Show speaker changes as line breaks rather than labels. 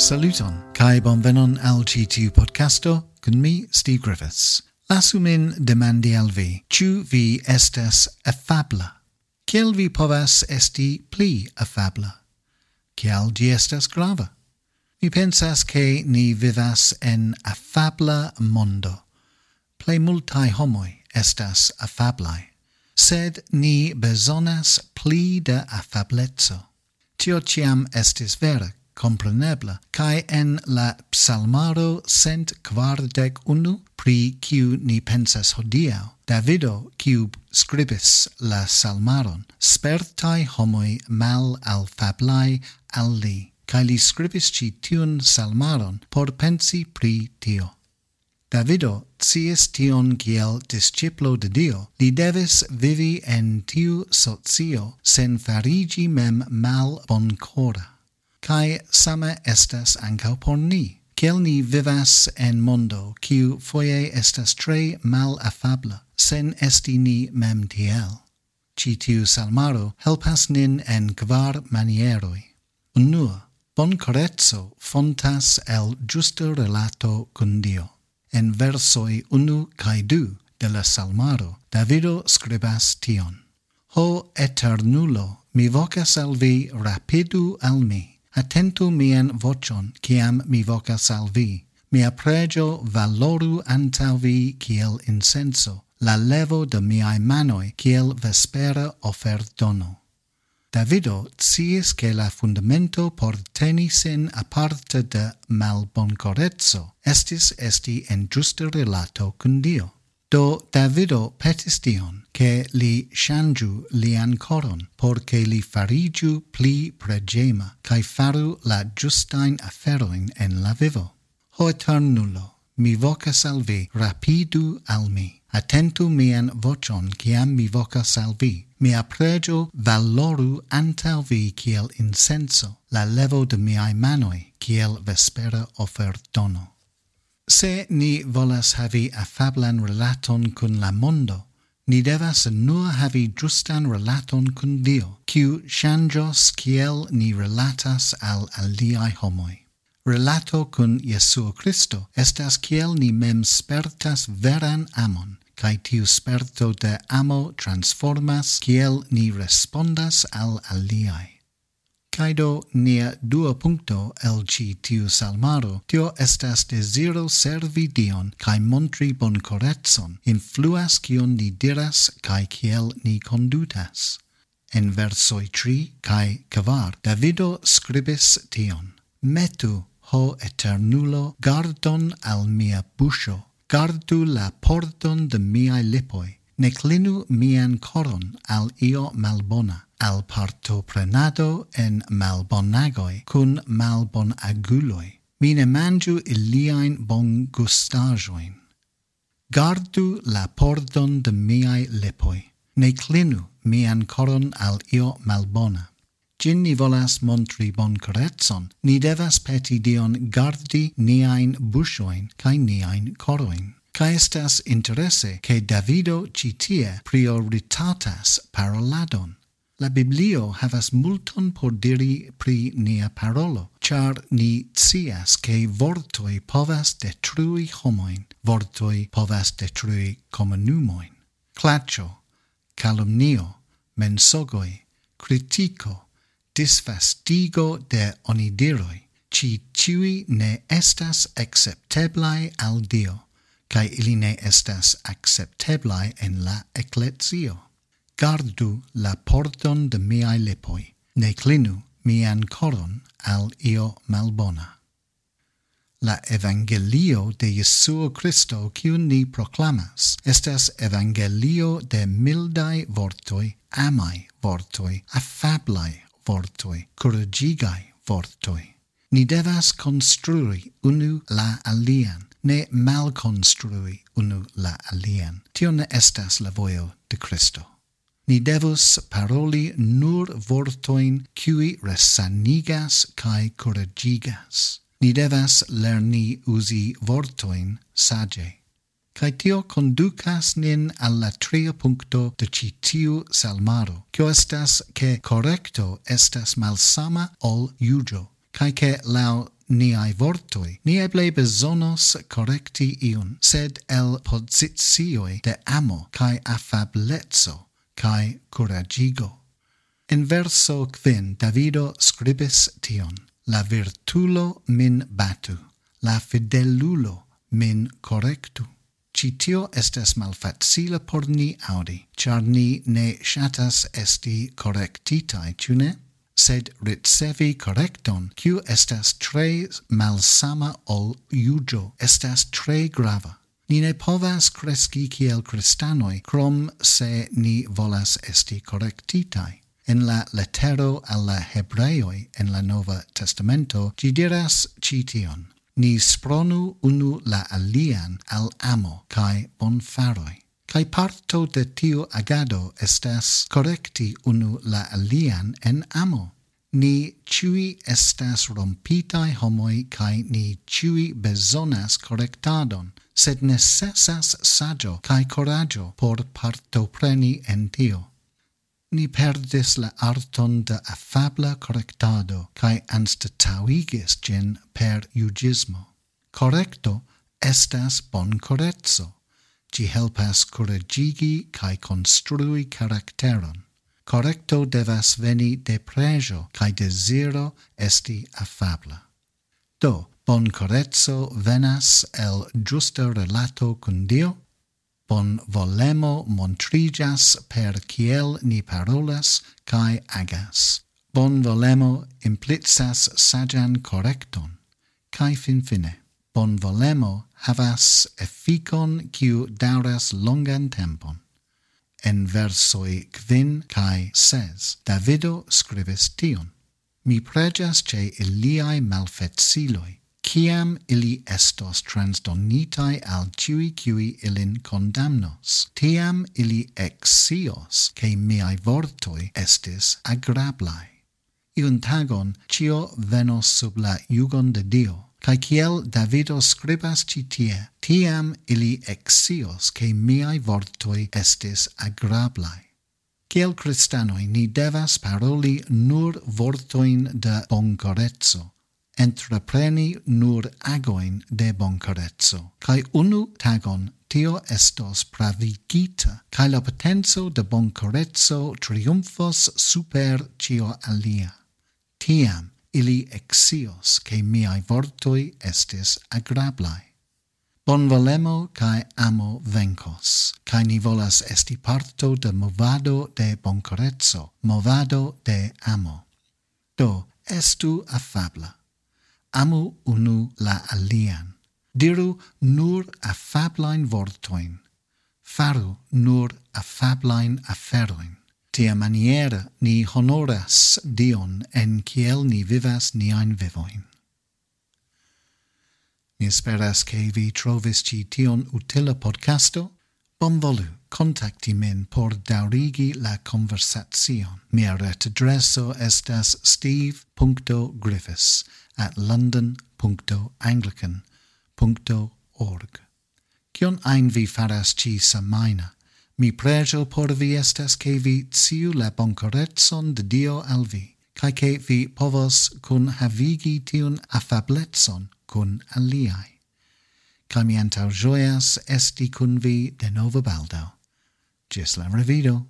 Saluton, kai bonvenon al citiu podcasto, kun mi, Steve Griffiths. Lasu min demandi al vi, ciu vi estes affabla? Ciel vi povas esti pli affabla? Cial di estes grava? Mi pensas che ni vivas en affabla mondo. Ple multae homoi estas affablae sed ni besonas pli da affablezzo. Tio ciam estis vera, comprenebla, cae en la psalmaro cent quardec unu, pri kiu ni pensas hodiau, Davido, kiu scribis la psalmaron, spertai homoi mal alfablai al li, cae li scribis ci tiun psalmaron por pensi pri tio. Davido sciis tion kiel disciplo de Dio, li devis vivi en tiu socio sen farigi mem mal boncora kai same estas ancau por ni, Kiel ni vivas en mondo, kiu foie estas tre mal afabla, sen esti ni mem tiel. Citiu salmaro helpas nin en kvar manieroi. Unua, boncorezzo fontas el giusto relato con Dio. En versoi unu cae du de la salmaro, Davido scribas tion. Ho eternulo, mi vocas al vi, rapidu al mi. Attentu mian vocion, ciam mi vocas al vi. Mia pregio valoru antau vi ciel incenso, la levo de miai manoi ciel vespera offerdono. Davido ciis che la fundamento por teni sin aparte de malboncorezzo estis esti en giusto relato cun Dio. Do Davido petis Dion, che li shangiu lian coron, porque li farigiu pli pregema, cae faru la justain aferoin en la vivo. Ho Eternulo, mi vocas al vi, rapidu al mi. Attentu mian vocion, ciam mi vocas al vi. Mia pregio valoru antal vi ciel incenso, la levo de miai manoi, ciel vespera offertono. Se ni volas havi afablan relaton kun la mondo, ni devas nur havi justan relaton kun Dio, kiu shangios kiel ni relatas al aliai homoi. Relato kun Jesuo Christo estas kiel ni mem spertas veran amon, kai tiu sperto de amo transformas kiel ni respondas al aliai. Caido nia dua puncto el ci tiu salmaro, tio estas desiro servi Dion, cae montri boncoretson, influas cion ni diras, cae ciel ni condutas. En versoi tri cae cavar, Davido scribis tion. Metu, ho eternulo, gardon al mia busho, gardu la porton de miai lipoi, neclinu mian coron al io malbona al parto prenado en malbonagoi cun malbon aguloi. Mine mangiu iliain bongustajoin. Gardu la pordon de miai lepoi, ne clinu mian coron al io malbona. Gin ni volas montri bon boncorezon, ni devas peti dion gardi niain busoin cae niain coroin. Ca estas interesse che Davido citie prioritatas paroladon. La Biblio havas multon por diri pri nia parolo, char ni cias che vortoi povas detrui homoin, vortoi povas detrui comunumoin. Clacio, calumnio, mensogoi, critico, disfastigo de onidiroi, ci ciui ne estas accepteblai al Dio, cae ili ne estas accepteblai en la ecclesio. Gardu la porton de miai lepoi, ne clinu mian coron al io malbona. La Evangelio de Jesuo Christo, cium ni proclamas, estas Evangelio de mildai vortoi, amai vortoi, affablai vortoi, coragigai vortoi. Ni devas construi unu la alian, ne malconstrui unu la alian. Tio ne estas la voio de Christo. Ni devus paroli nur vortoin cui resanigas cae coragigas. Ni devas lerni usi vortoin sage. Cae tio conducas nin alla tria puncto de citiu salmaro, cio estas che correcto estas malsama ol iugio, cae che lau niai vortoi, ni eble besonos correcti iun, sed el positioi de amo cae affablezzo cae curagigo. In verso quin Davido scribis tion, La virtulo min batu, la fidelulo min correctu. Citio estes malfacile por ni audi, char ni ne shatas esti correctitae, cune? sed ricevi correcton, quiu estas tre malsama ol iugio, estas tre grava. Ni ne povas cresci kiel kristanoi, crom se ni volas esti correctitai. En la letero alla Hebreoi en la Nova Testamento ci diras cition. Ni spronu unu la alian al amo cae bonfaroi. Cae parto de tiu agado estas correcti unu la alian en amo ni ciui estas rompitai homoi kai ni ciui bezonas correctadon, sed necessas saggio kai coraggio por partopreni en tio. Ni perdis la arton de affabla correctado cae anstatauigis gen per iugismo. Correcto estas bon correzzo, ci helpas corregigi cae construi caracteron correcto devas veni de pregio, cae desiro esti affabla. Do, bon corezzo venas el giusto relato con Dio, bon volemo montrigas per kiel ni parolas cae agas. Bon volemo implitsas sagian correcton, cae fin fine. Bon volemo havas efficon quiu dauras longan tempon en versoi quin cae ses, Davido scribes tion. Mi pregas ce iliae malfetsiloi, ciam ili estos transdonitai al ciui cui ilin condamnos, tiam ili exios, che miai vortoi estis agrablai. Iun tagon cio venos sub la jugon de Dio, Kai kiel Davido scribas citie, tiam ili exios che miai vortoi estis agrablai. Kiel cristanoi ni devas paroli nur vortoin de boncorezzo, entrepreni nur agoin de boncorezzo, kai unu tagon tio estos pravigita, kai la potenzo de boncorezzo triumphos super cio alia. Tiam, ili exios che miai vortoi estis agrablai. Bonvolemo cae amo vencos, cae ni volas esti parto de movado de boncorezzo, movado de amo. Do, estu affabla. Amu unu la alian. Diru nur affablain vortoin. Faru nur affablain aferoin tia maniera ni honoras Dion en kiel ni vivas niain vivoin. Mi esperas che vi trovis ci tion utila podcasto. Bonvolu contacti min por daurigi la conversacion. Mia ret adreso estas steve.griffiths at london.anglican.org. Cion ein vi faras ci samaina? Mi pregio por vi estas che vi ciu la boncoretson de Dio al vi, cae che vi povos cun havigi tiun affabletson cun aliai. Cae mi antau joias esti cun vi de novo baldo. Gis la revido.